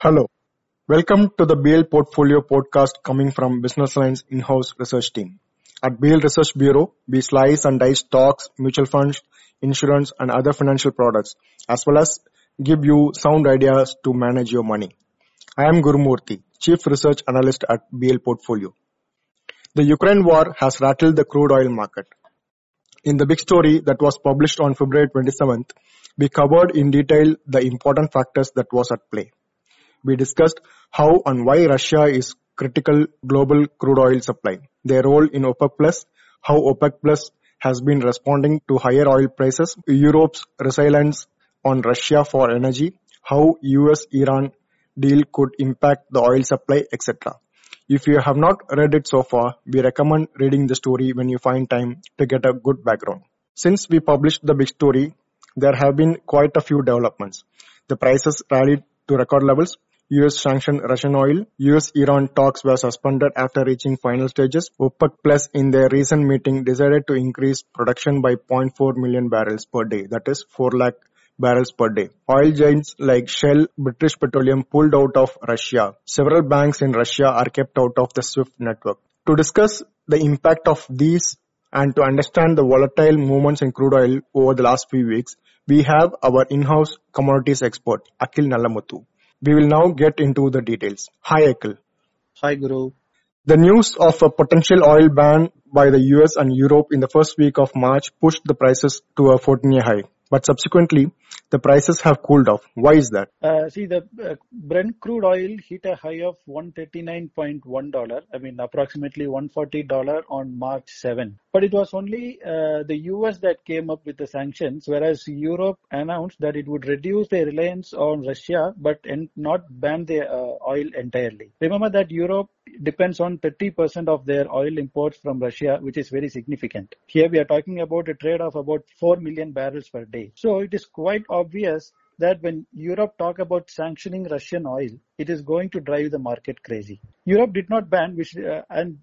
Hello. Welcome to the BL Portfolio podcast coming from Business Line's in-house research team. At BL Research Bureau, we slice and dice stocks, mutual funds, insurance and other financial products, as well as give you sound ideas to manage your money. I am Gurumurthy, Chief Research Analyst at BL Portfolio. The Ukraine war has rattled the crude oil market. In the big story that was published on February 27th, we covered in detail the important factors that was at play. We discussed how and why Russia is critical global crude oil supply, their role in OPEC Plus, how OPEC Plus has been responding to higher oil prices, Europe's resilience on Russia for energy, how US-Iran deal could impact the oil supply, etc. If you have not read it so far, we recommend reading the story when you find time to get a good background. Since we published the big story, there have been quite a few developments. The prices rallied to record levels. US sanctioned Russian oil. US-Iran talks were suspended after reaching final stages. OPEC Plus in their recent meeting decided to increase production by 0.4 million barrels per day. That is 4 lakh barrels per day. Oil giants like Shell, British Petroleum pulled out of Russia. Several banks in Russia are kept out of the SWIFT network. To discuss the impact of these and to understand the volatile movements in crude oil over the last few weeks, we have our in-house commodities expert, Akhil Nallamuthu. We will now get into the details. Hi, Akhil. Hi, Guru. The news of a potential oil ban by the US and Europe in the first week of March pushed the prices to a 14-year high but subsequently the prices have cooled off. Why is that? Uh, see, the uh, Brent crude oil hit a high of $139.1. I mean, approximately $140 on March 7. But it was only uh, the US that came up with the sanctions, whereas Europe announced that it would reduce their reliance on Russia, but not ban the uh, oil entirely. Remember that Europe depends on 30% of their oil imports from Russia, which is very significant. Here we are talking about a trade of about 4 million barrels per day. So it is quite obvious that when Europe talk about sanctioning Russian oil, it is going to drive the market crazy. Europe did not ban, which uh, and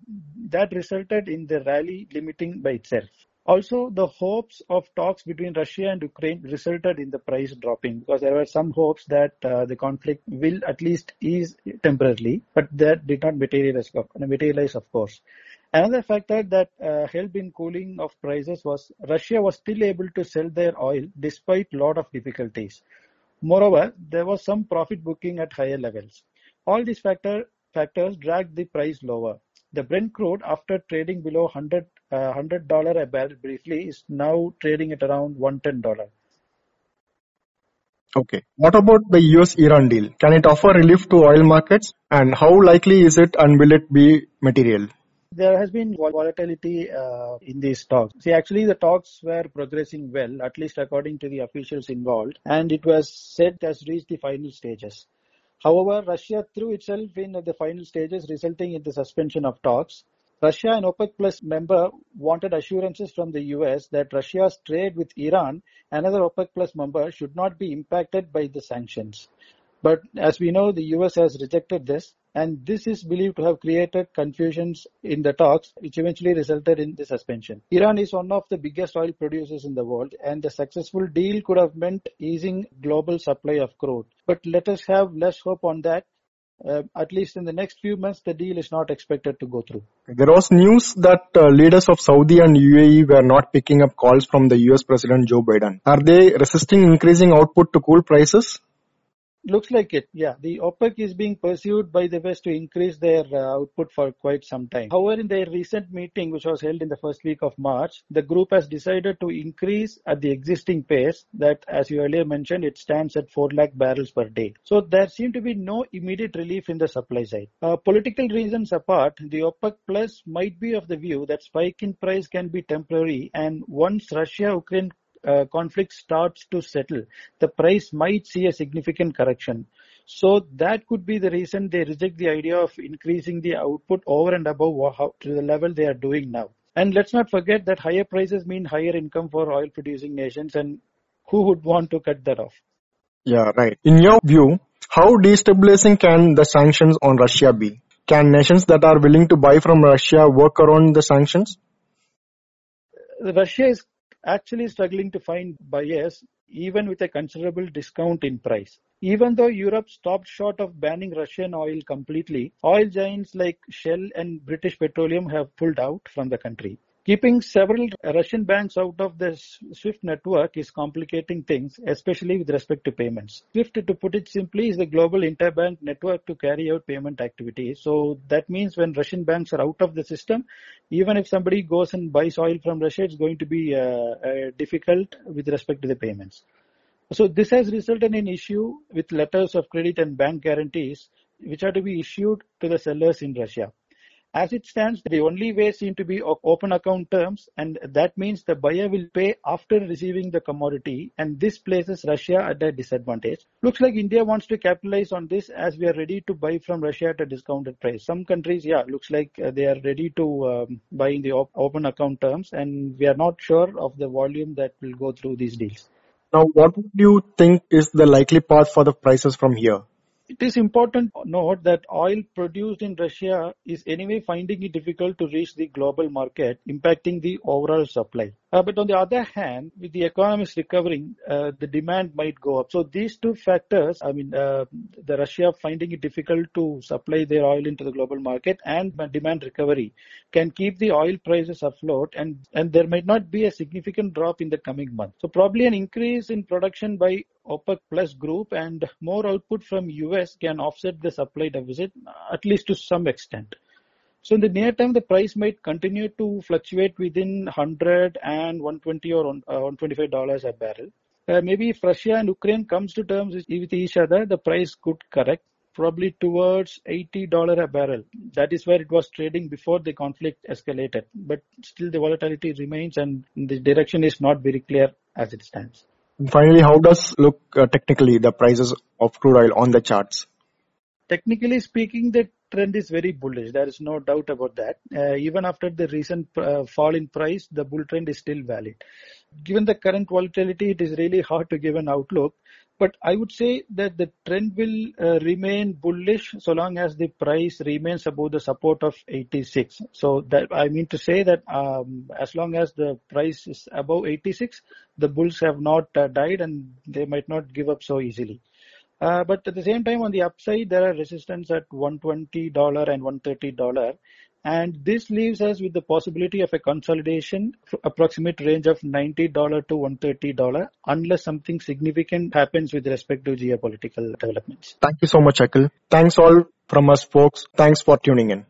that resulted in the rally limiting by itself. Also, the hopes of talks between Russia and Ukraine resulted in the price dropping because there were some hopes that uh, the conflict will at least ease temporarily, but that did not materialize, materialize of course. Another factor that uh, helped in cooling of prices was Russia was still able to sell their oil despite lot of difficulties. Moreover, there was some profit booking at higher levels. All these factor, factors dragged the price lower. The Brent crude, after trading below 100, uh, $100 a barrel briefly, is now trading at around $110. Okay. What about the US-Iran deal? Can it offer relief to oil markets? And how likely is it and will it be material? There has been volatility uh, in these talks. See, actually, the talks were progressing well, at least according to the officials involved, and it was said has reached the final stages. However, Russia threw itself in at the final stages, resulting in the suspension of talks. Russia and OPEC Plus member wanted assurances from the US that Russia's trade with Iran, another OPEC Plus member, should not be impacted by the sanctions. But as we know, the US has rejected this, and this is believed to have created confusions in the talks, which eventually resulted in the suspension. Iran is one of the biggest oil producers in the world, and the successful deal could have meant easing global supply of crude. But let us have less hope on that. Uh, at least in the next few months, the deal is not expected to go through. There was news that uh, leaders of Saudi and UAE were not picking up calls from the US President Joe Biden. Are they resisting increasing output to cool prices? Looks like it, yeah. The OPEC is being pursued by the West to increase their uh, output for quite some time. However, in their recent meeting, which was held in the first week of March, the group has decided to increase at the existing pace that, as you earlier mentioned, it stands at 4 lakh barrels per day. So there seem to be no immediate relief in the supply side. Uh, political reasons apart, the OPEC Plus might be of the view that spike in price can be temporary and once Russia-Ukraine uh, conflict starts to settle, the price might see a significant correction. So that could be the reason they reject the idea of increasing the output over and above how, to the level they are doing now. And let's not forget that higher prices mean higher income for oil producing nations and who would want to cut that off? Yeah, right. In your view, how destabilizing can the sanctions on Russia be? Can nations that are willing to buy from Russia work around the sanctions? Russia is actually struggling to find buyers even with a considerable discount in price. Even though Europe stopped short of banning Russian oil completely, oil giants like Shell and British Petroleum have pulled out from the country. Keeping several Russian banks out of the SWIFT network is complicating things, especially with respect to payments. SWIFT, to put it simply, is the global interbank network to carry out payment activities. So that means when Russian banks are out of the system, even if somebody goes and buys oil from Russia, it's going to be uh, uh, difficult with respect to the payments. So this has resulted in issue with letters of credit and bank guarantees, which are to be issued to the sellers in Russia. As it stands, the only way seem to be open account terms, and that means the buyer will pay after receiving the commodity, and this places Russia at a disadvantage. Looks like India wants to capitalize on this as we are ready to buy from Russia at a discounted price. Some countries, yeah, looks like uh, they are ready to um, buy in the op- open account terms, and we are not sure of the volume that will go through these deals. Now, what do you think is the likely path for the prices from here? It is important to note that oil produced in Russia is anyway finding it difficult to reach the global market, impacting the overall supply. Uh, but on the other hand, with the economy recovering, uh, the demand might go up. So these two factors, I mean, uh, the Russia finding it difficult to supply their oil into the global market and demand recovery can keep the oil prices afloat and, and there might not be a significant drop in the coming month. So probably an increase in production by OPEC plus group and more output from US can offset the supply deficit, at least to some extent. So in the near term, the price might continue to fluctuate within 100 and 120 or 125 uh, dollars a barrel. Uh, maybe if Russia and Ukraine comes to terms with each other, the price could correct probably towards $80 a barrel. That is where it was trading before the conflict escalated. But still the volatility remains and the direction is not very clear as it stands. And finally, how does look uh, technically the prices of crude oil on the charts? Technically speaking, the trend is very bullish. There is no doubt about that. Uh, even after the recent uh, fall in price, the bull trend is still valid. Given the current volatility, it is really hard to give an outlook. But I would say that the trend will uh, remain bullish so long as the price remains above the support of 86. So that I mean to say that um, as long as the price is above 86, the bulls have not uh, died and they might not give up so easily. Uh, but at the same time, on the upside, there are resistance at $120 and $130. And this leaves us with the possibility of a consolidation approximate range of $90 to $130 unless something significant happens with respect to geopolitical developments. Thank you so much, Akhil. Thanks all from us folks. Thanks for tuning in.